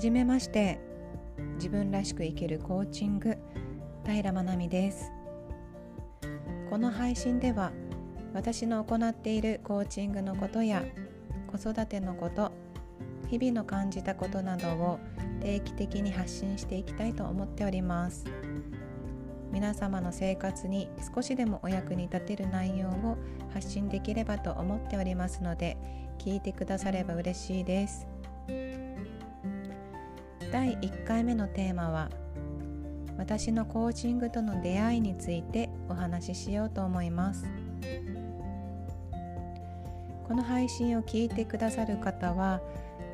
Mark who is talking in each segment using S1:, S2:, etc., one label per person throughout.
S1: はじめまして。自分らしく生きるコーチング平真奈美です。この配信では私の行っているコーチングのことや子育てのこと日々の感じたことなどを定期的に発信していきたいと思っております。皆様の生活に少しでもお役に立てる内容を発信できればと思っておりますので聞いてくだされば嬉しいです。第1回目のテーマは私のコーチングとの出会いについてお話ししようと思います。この配信を聞いてくださる方は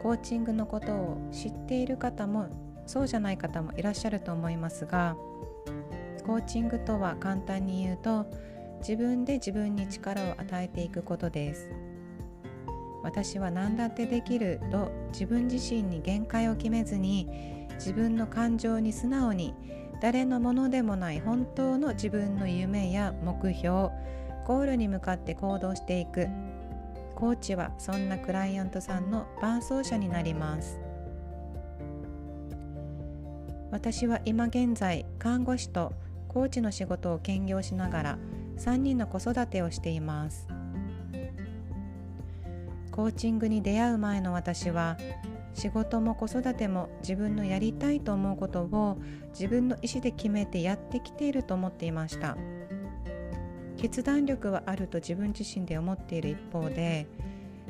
S1: コーチングのことを知っている方もそうじゃない方もいらっしゃると思いますがコーチングとは簡単に言うと自分で自分に力を与えていくことです。私は何だってできると自分自身に限界を決めずに自分の感情に素直に誰のものでもない本当の自分の夢や目標ゴールに向かって行動していく。コーチはそんなクライアントさんの伴走者になります。私は今現在看護師とコーチの仕事を兼業しながら3人の子育てをしています。コーチングに出会う前の私は仕事も子育ても自分のやりたいと思うことを自分の意思で決めてやってきていると思っていました。決断力はあると自分自身で思っている一方で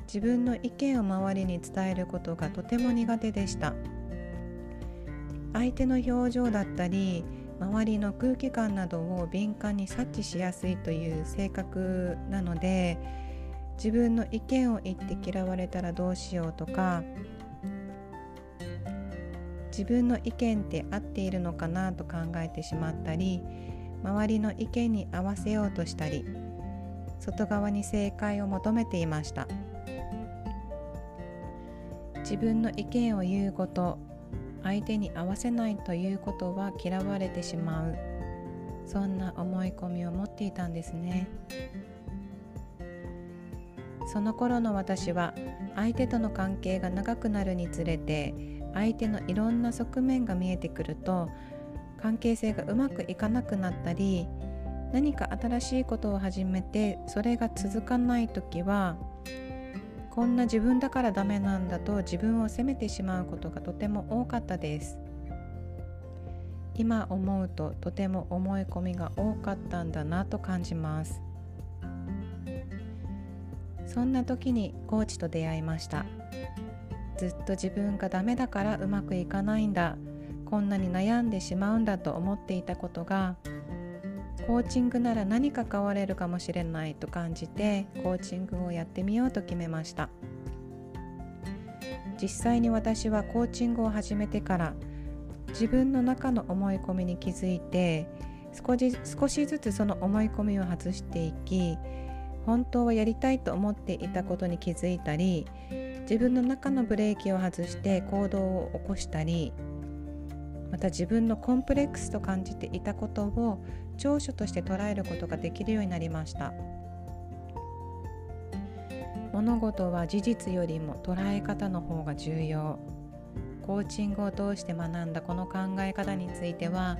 S1: 自分の意見を周りに伝えることがとても苦手でした。相手の表情だったり周りの空気感などを敏感に察知しやすいという性格なので自分の意見を言って嫌われたらどうしようとか自分の意見って合っているのかなと考えてしまったり周りの意見に合わせようとしたり外側に正解を求めていました。自分の意見を言うこと相手に合わせないということは嫌われてしまう。そんな思い込みを持っていたんですね。その頃の私は相手との関係が長くなるにつれて相手のいろんな側面が見えてくると関係性がうまくいかなくなったり何か新しいことを始めてそれが続かない時はこんな自分だからダメなんだと自分を責めてしまうことがとても多かったです。今思うととても思い込みが多かったんだなと感じます。そんな時にコーチと出会いました。ずっと自分がダメだからうまくいかないんだ。こんなに悩んでしまうんだと思っていたことがコーチングなら何か変われるかもしれないと感じてコーチングをやってみようと決めました。実際に私はコーチングを始めてから自分の中の思い込みに気づいて少し少しずつその思い込みを外していき本当はやりたいと思っていたことに気づいたり自分の中のブレーキを外して行動を起こしたりまた自分のコンプレックスと感じていたことを長所として捉えることができるようになりました。物事は事実よりも捉え方の方が重要。コーチングを通して学んだこの考え方については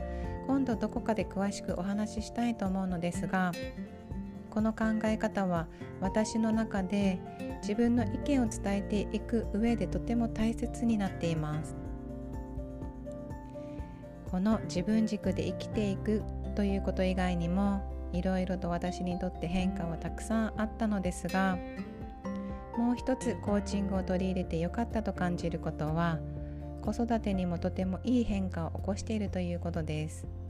S1: 今度どこかで詳しくお話ししたいと思うのですがこの考え方は私の中で自分の意見を伝えていく上でとても大切になっていますこの自分軸で生きていくということ以外にもいろいろと私にとって変化はたくさんあったのですがもう一つコーチングを取り入れてよかったと感じることは子育てにもとてもいい変化を起こしているということです。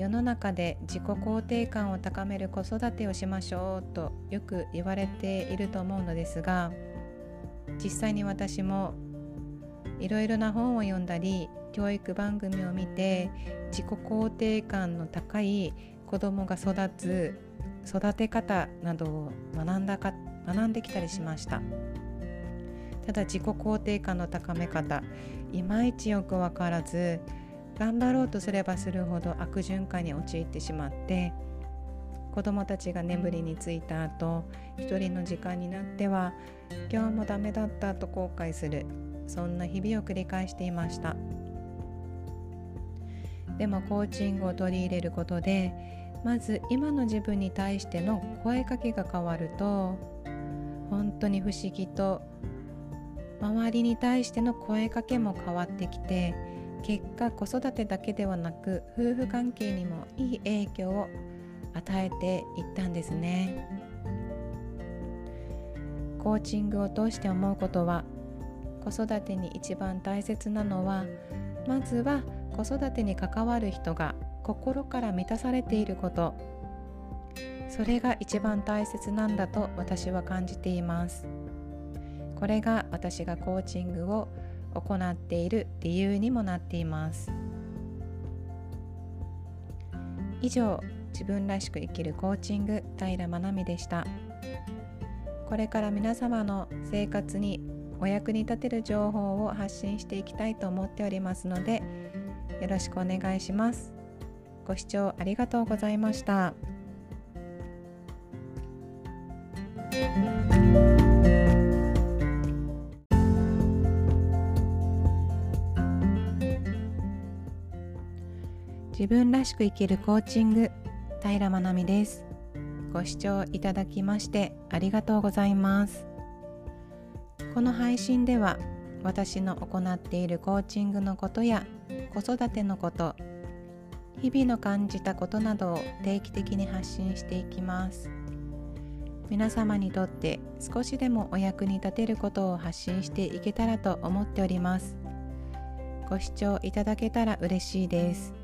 S1: 世の中で自己肯定感を高める子育てをしましょうとよく言われていると思うのですが実際に私もいろいろな本を読んだり教育番組を見て自己肯定感の高い子どもが育つ育て方などを学んだか学んできたりしました。ただ自己肯定感の高め方いまいちよく分からず頑張ろうとすればするほど悪循環に陥ってしまって子どもたちが眠りについた後一人の時間になっては今日もダメだったと後悔するそんな日々を繰り返していました。でもコーチングを取り入れることでまず今の自分に対しての声かけが変わると本当に不思議と周りに対しての声かけも変わってきて結果子育てだけではなく夫婦関係にもいい影響を与えていったんですね。コーチングを通して思うことは子育てに一番大切なのはまずは子育てに関わる人が心から満たされていること。それが一番大切なんだと私は感じています。これが私がコーチングを行っている理由にもなっています。以上自分らしく生きるコーチング平真奈美でした。これから皆様の生活にお役に立てる情報を発信していきたいと思っておりますのでよろしくお願いします。ご視聴ありがとうございました。自分らしく生きるコーチング平真奈美です。ご視聴いただきましてありがとうございます。この配信では私の行っているコーチングのことや子育てのこと日々の感じたことなどを定期的に発信していきます。皆様にとって少しでもお役に立てることを発信していけたらと思っております。ご視聴いただけたら嬉しいです。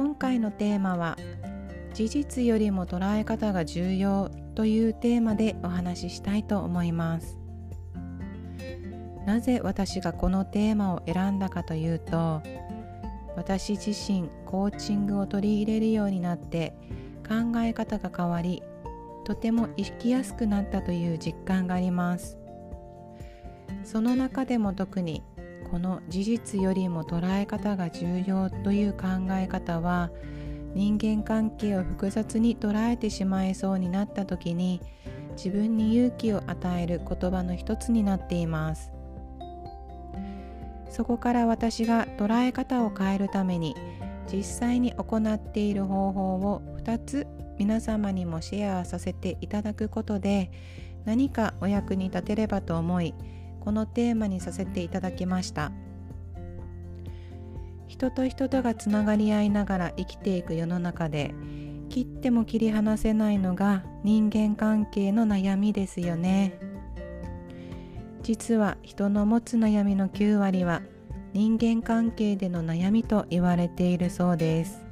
S1: 今回のテーマは事実よりも捉え方が重要というテーマでお話ししたいと思います。なぜ私がこのテーマを選んだかというと私自身コーチングを取り入れるようになって考え方が変わりとても生きやすくなったという実感があります。その中でも特にこの事実よりも捉え方が重要という考え方は人間関係を複雑に捉えてしまいそうになった時に自分に勇気を与える言葉の一つになっています。そこから私が捉え方を変えるために実際に行っている方法を2つ皆様にもシェアさせていただくことで何かお役に立てればと思いこのテーマにさせていただきました。人と人とがつながり合いながら生きていく世の中で切っても切り離せないのが人間関係の悩みですよね。実は人の持つ悩みの9割は人間関係での悩みと言われているそうです。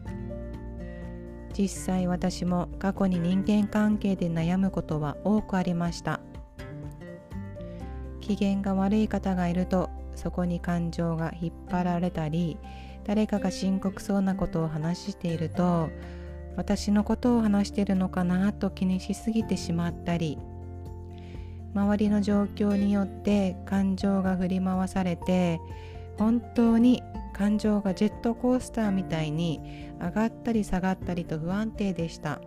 S1: 実際私も過去に人間関係で悩むことは多くありました。機嫌が悪い方がいるとそこに感情が引っ張られたり誰かが深刻そうなことを話していると私のことを話してるのかなと気にしすぎてしまったり周りの状況によって感情が振り回されて本当に感情がジェットコースターみたいに上がったり下がったりと不安定でした。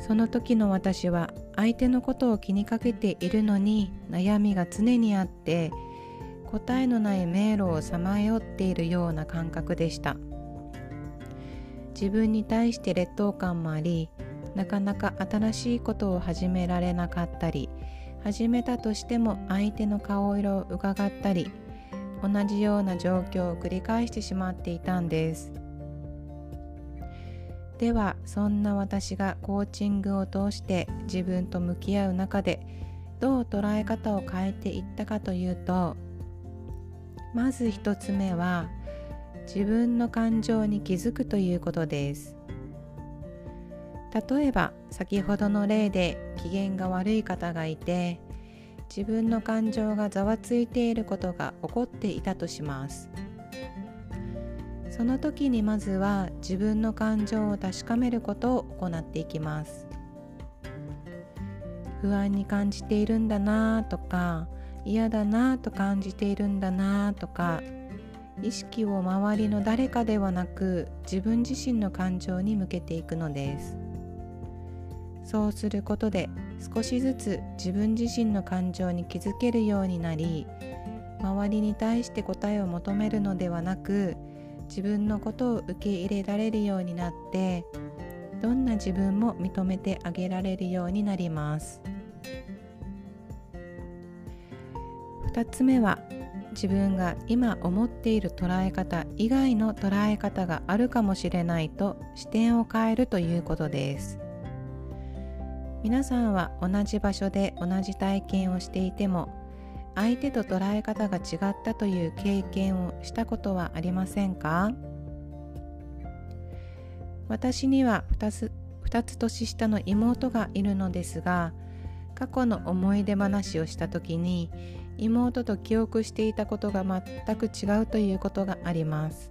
S1: その時の私は相手のことを気にかけているのに悩みが常にあって答えのない迷路をさまよっているような感覚でした。自分に対して劣等感もありなかなか新しいことを始められなかったり始めたとしても相手の顔色を伺ったり同じような状況を繰り返してしまっていたんです。ではそんな私がコーチングを通して自分と向き合う中でどう捉え方を変えていったかというとまず一つ目は自分の感情に気づくということです。例えば先ほどの例で機嫌が悪い方がいて自分の感情がざわついていることが起こっていたとします。その時にまずは自分の感情を確かめることを行っていきます。不安に感じているんだなとか嫌だなと感じているんだなとか意識を周りの誰かではなく自分自身の感情に向けていくのです。そうすることで少しずつ自分自身の感情に気づけるようになり周りに対して答えを求めるのではなく自分のことを受け入れられるようになってどんな自分も認めてあげられるようになります。2つ目は自分が今思っている捉え方以外の捉え方があるかもしれないと視点を変えるということです。皆さんは同じ場所で同じ体験をしていても相手と捉え方が違ったという経験をしたことはありませんか？私には 2, つ2つ年下の妹がいるのですが過去の思い出話をした時に妹と記憶していたことが全く違うということがあります。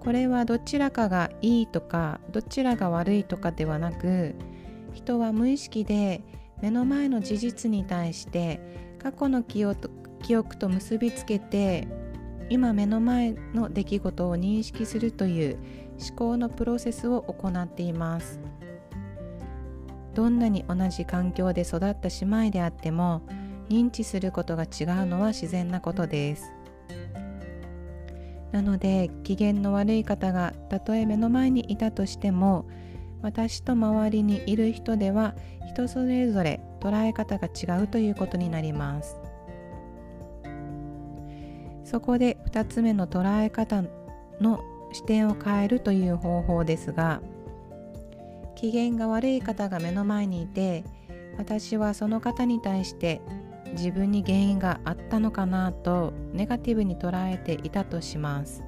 S1: これはどちらかがいいとかどちらが悪いとかではなく人は無意識で目の前の事実に対して過去の記憶と結びつけて今目の前の出来事を認識するという思考のプロセスを行っています。どんなに同じ環境で育った姉妹であっても認知することが違うのは自然なことです。なので機嫌の悪い方がたとえ目の前にいたとしても私と周りにいる人では人それぞれ捉え方が違うということになります。そこで2つ目の捉え方の視点を変えるという方法ですが機嫌が悪い方が目の前にいて私はその方に対して自分に原因があったのかなとネガティブに捉えていたとします。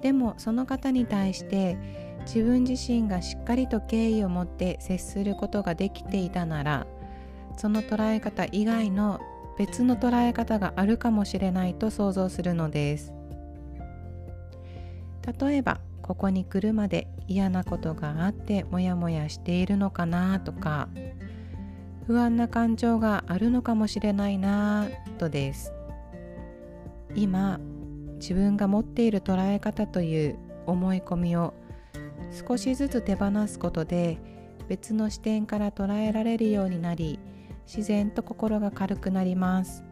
S1: でもその方に対して自分自身がしっかりと敬意を持って接することができていたならその捉え方以外の別の捉え方があるかもしれないと想像するのです。例えばここに来るまで嫌なことがあってモヤモヤしているのかなとか不安な感情があるのかもしれないなとです。今自分が持っている捉え方という思い込みを少しずつ手放すことで別の視点から捉えられるようになり自然と心が軽くなります。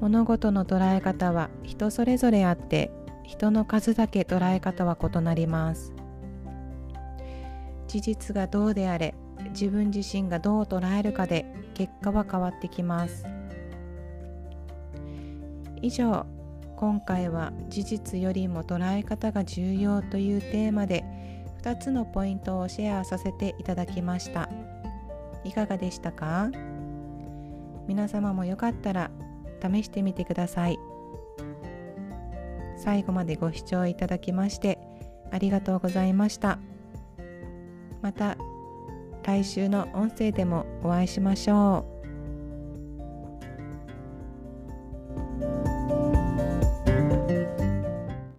S1: 物事の捉え方は人それぞれあって人の数だけ捉え方は異なります。事実がどうであれ自分自身がどう捉えるかで結果は変わってきます。以上今回は事実よりも捉え方が重要というテーマで2つのポイントをシェアさせていただきましたいかがでしたか？皆様もよかったら試してみてください最後までご視聴いただきましてありがとうございました。また来週の音声でもお会いしましょう。